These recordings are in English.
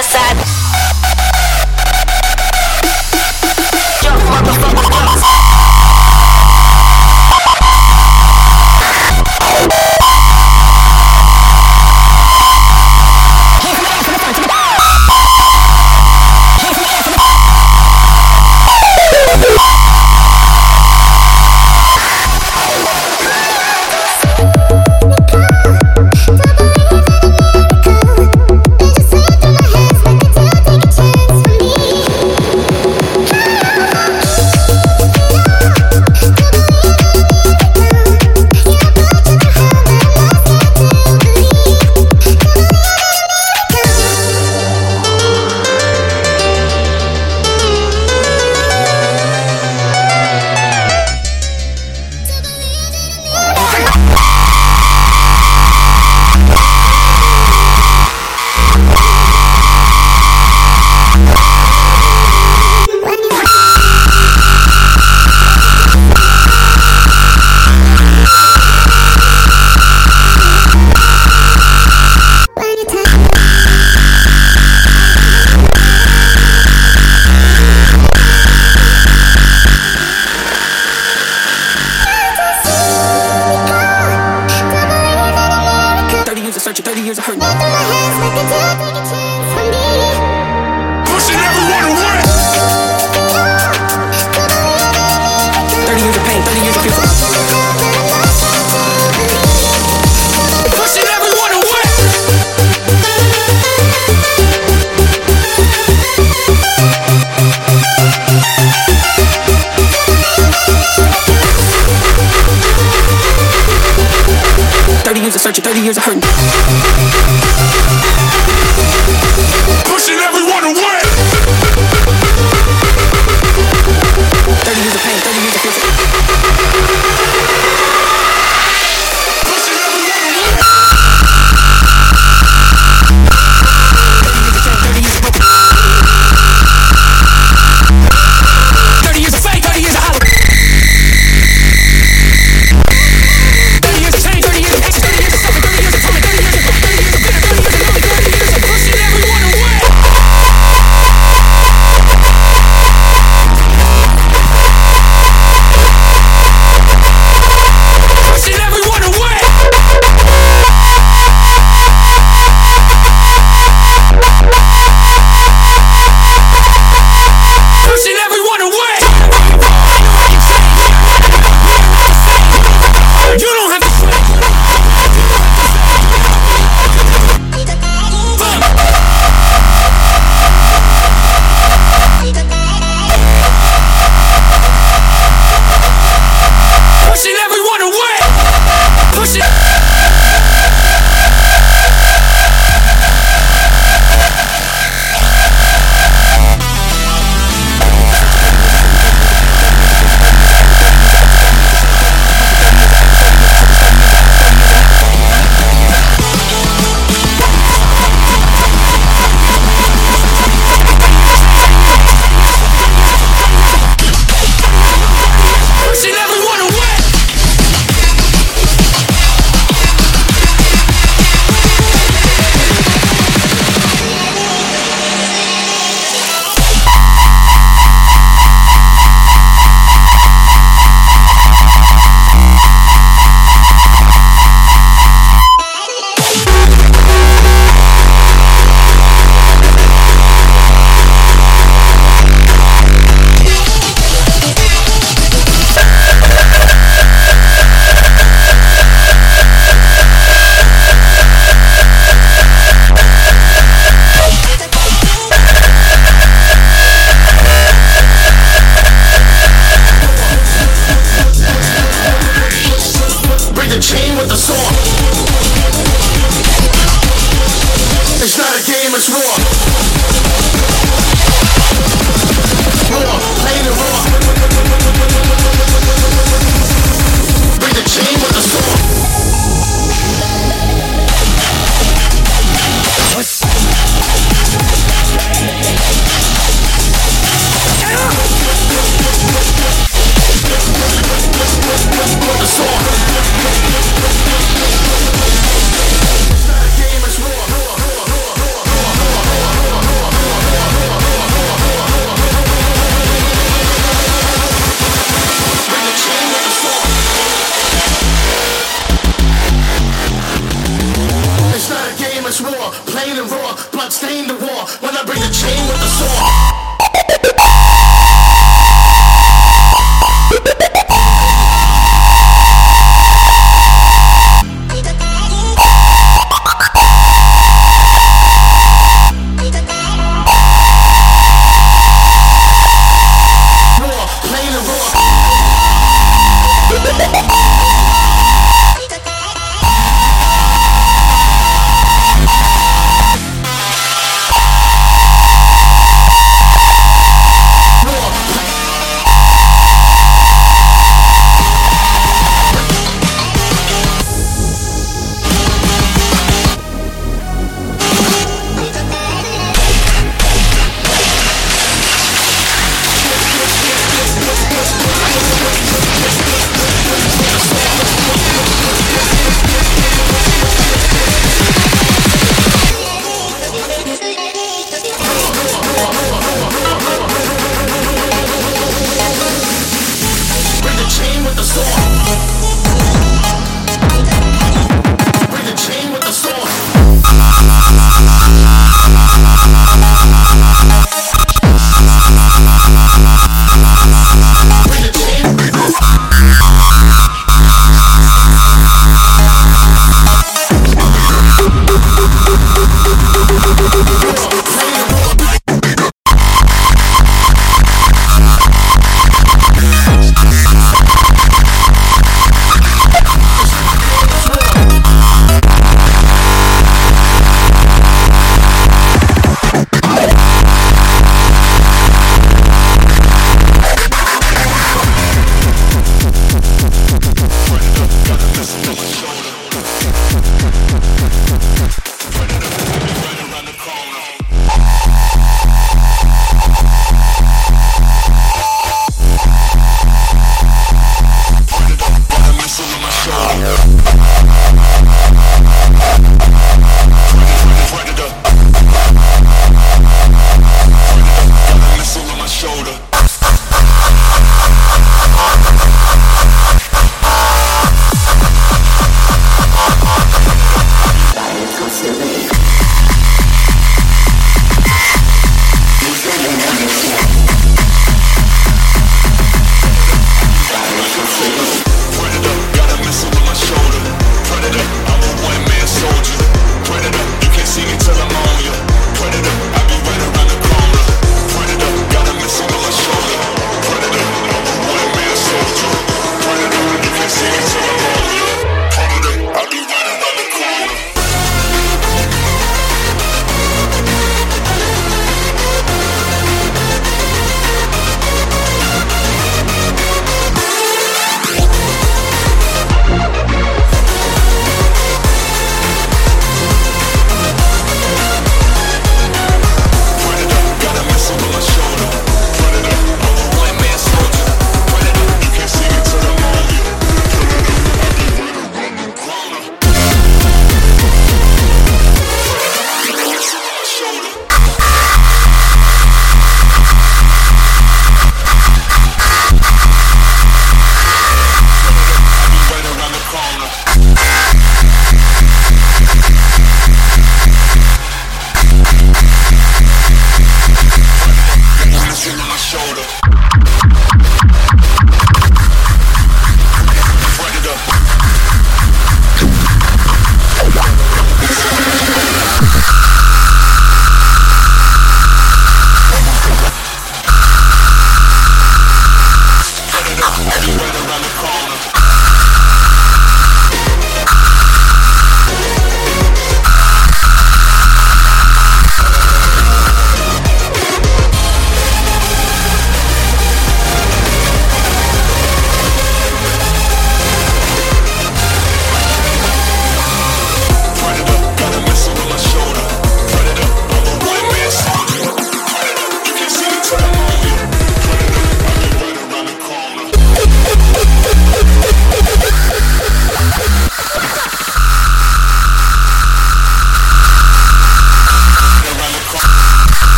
homicide.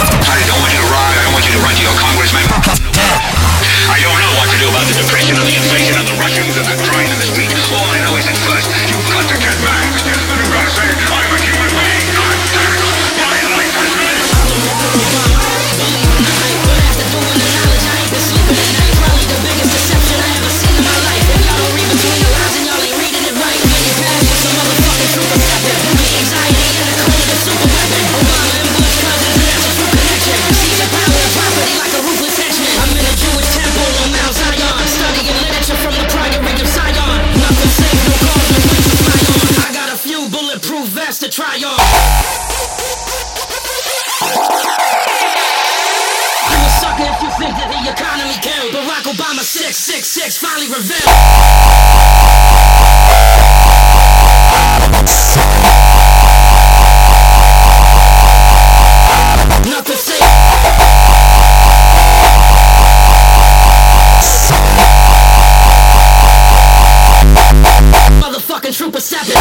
I don't want you to run. I don't want you to run to your congressman. I don't know what to do about the depression and the inflation and the Russians and the crime in the street. All I know is that first, trooper seven.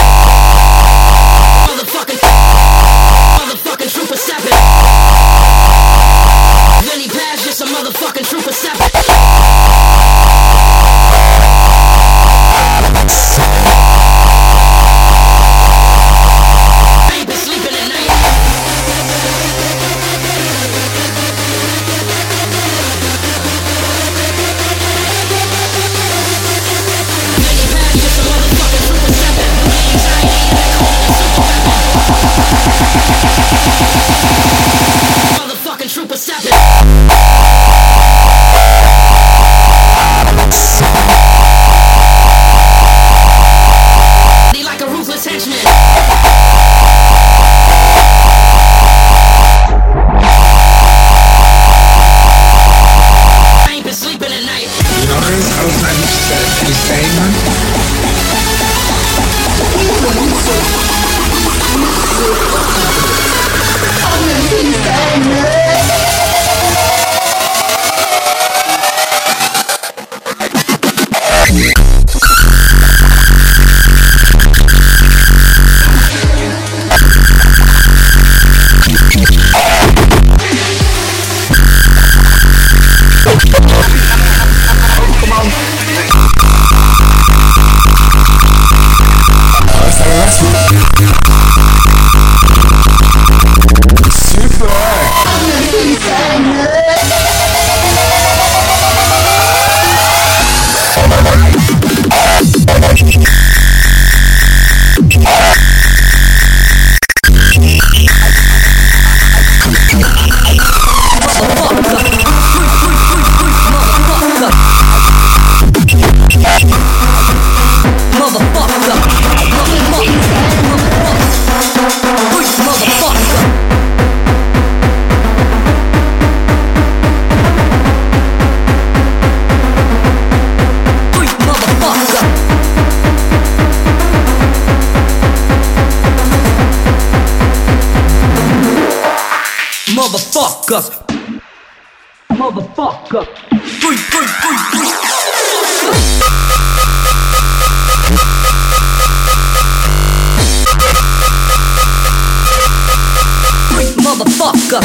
go.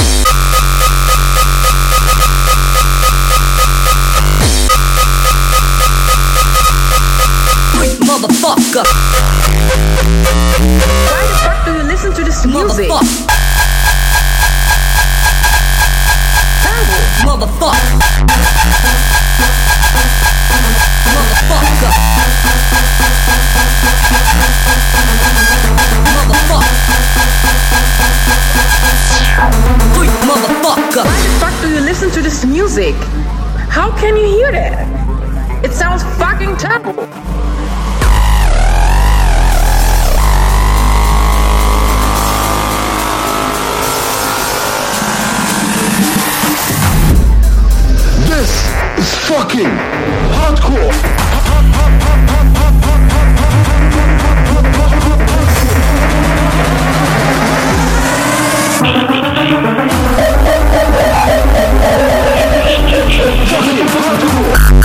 Motherfucker. Why the fuck do you listen to this music? Motherfucker. Motherfucker. Why the fuck do you listen to this music? How can you hear that? It sounds fucking terrible. This is fucking hardcore. J'ai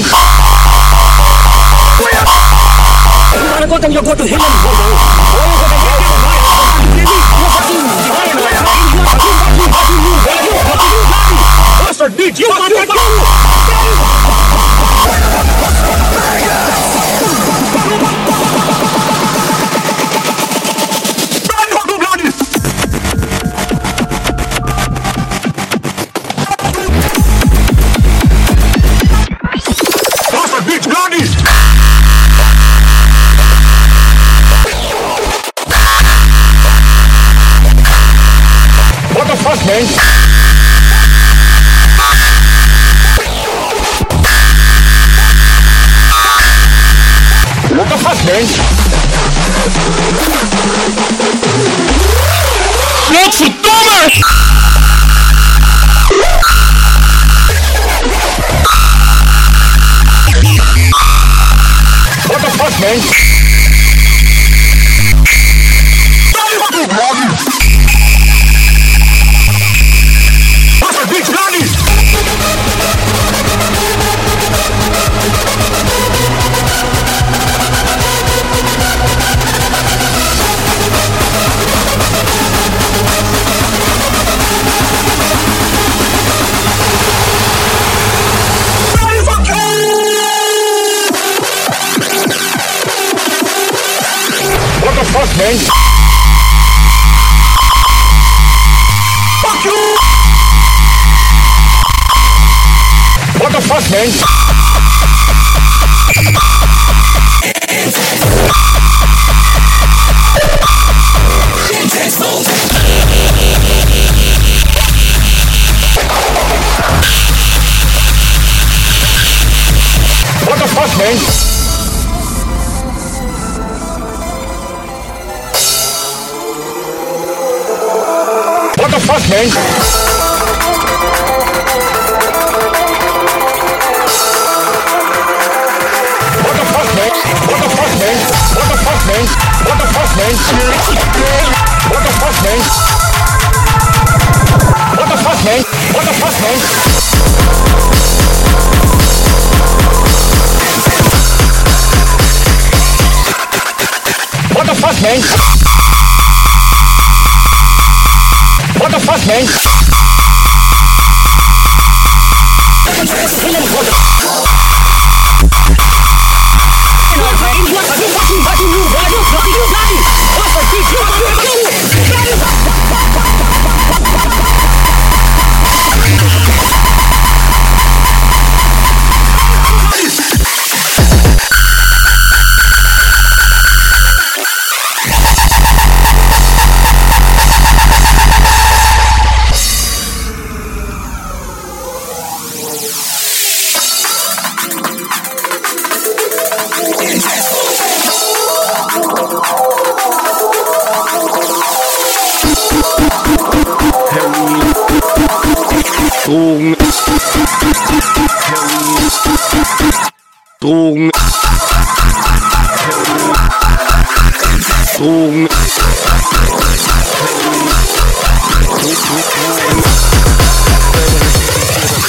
man. When I got them, you go to hit. Fuck, man? Fuck you! What the fuck, man? Man? What the fuck, man? What the fuck, man? What the fuck, man? What the fuck, man? What the fuck, man? What the fuck, man? What the fuck, man? What the fuck, man? Fuck, man?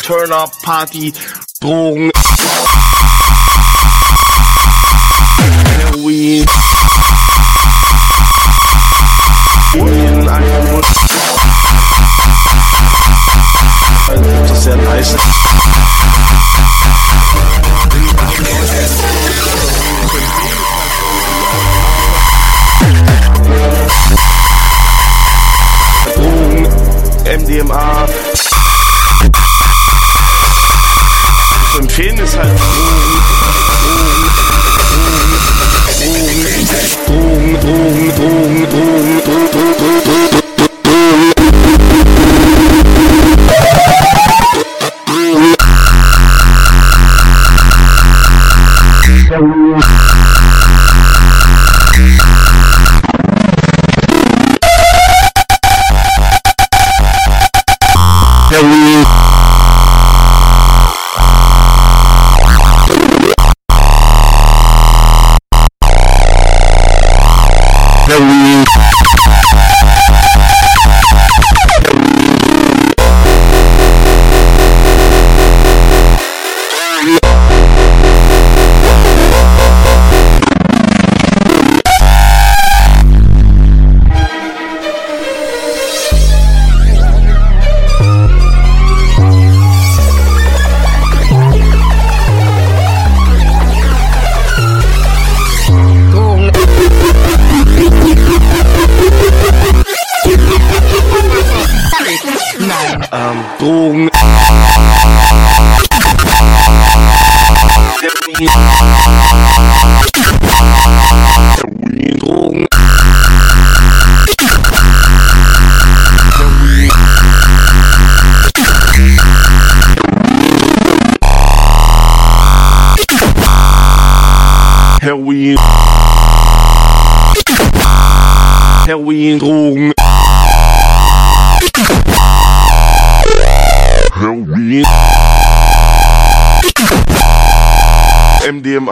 Turn-Up-Party, Drogen.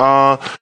MDMA.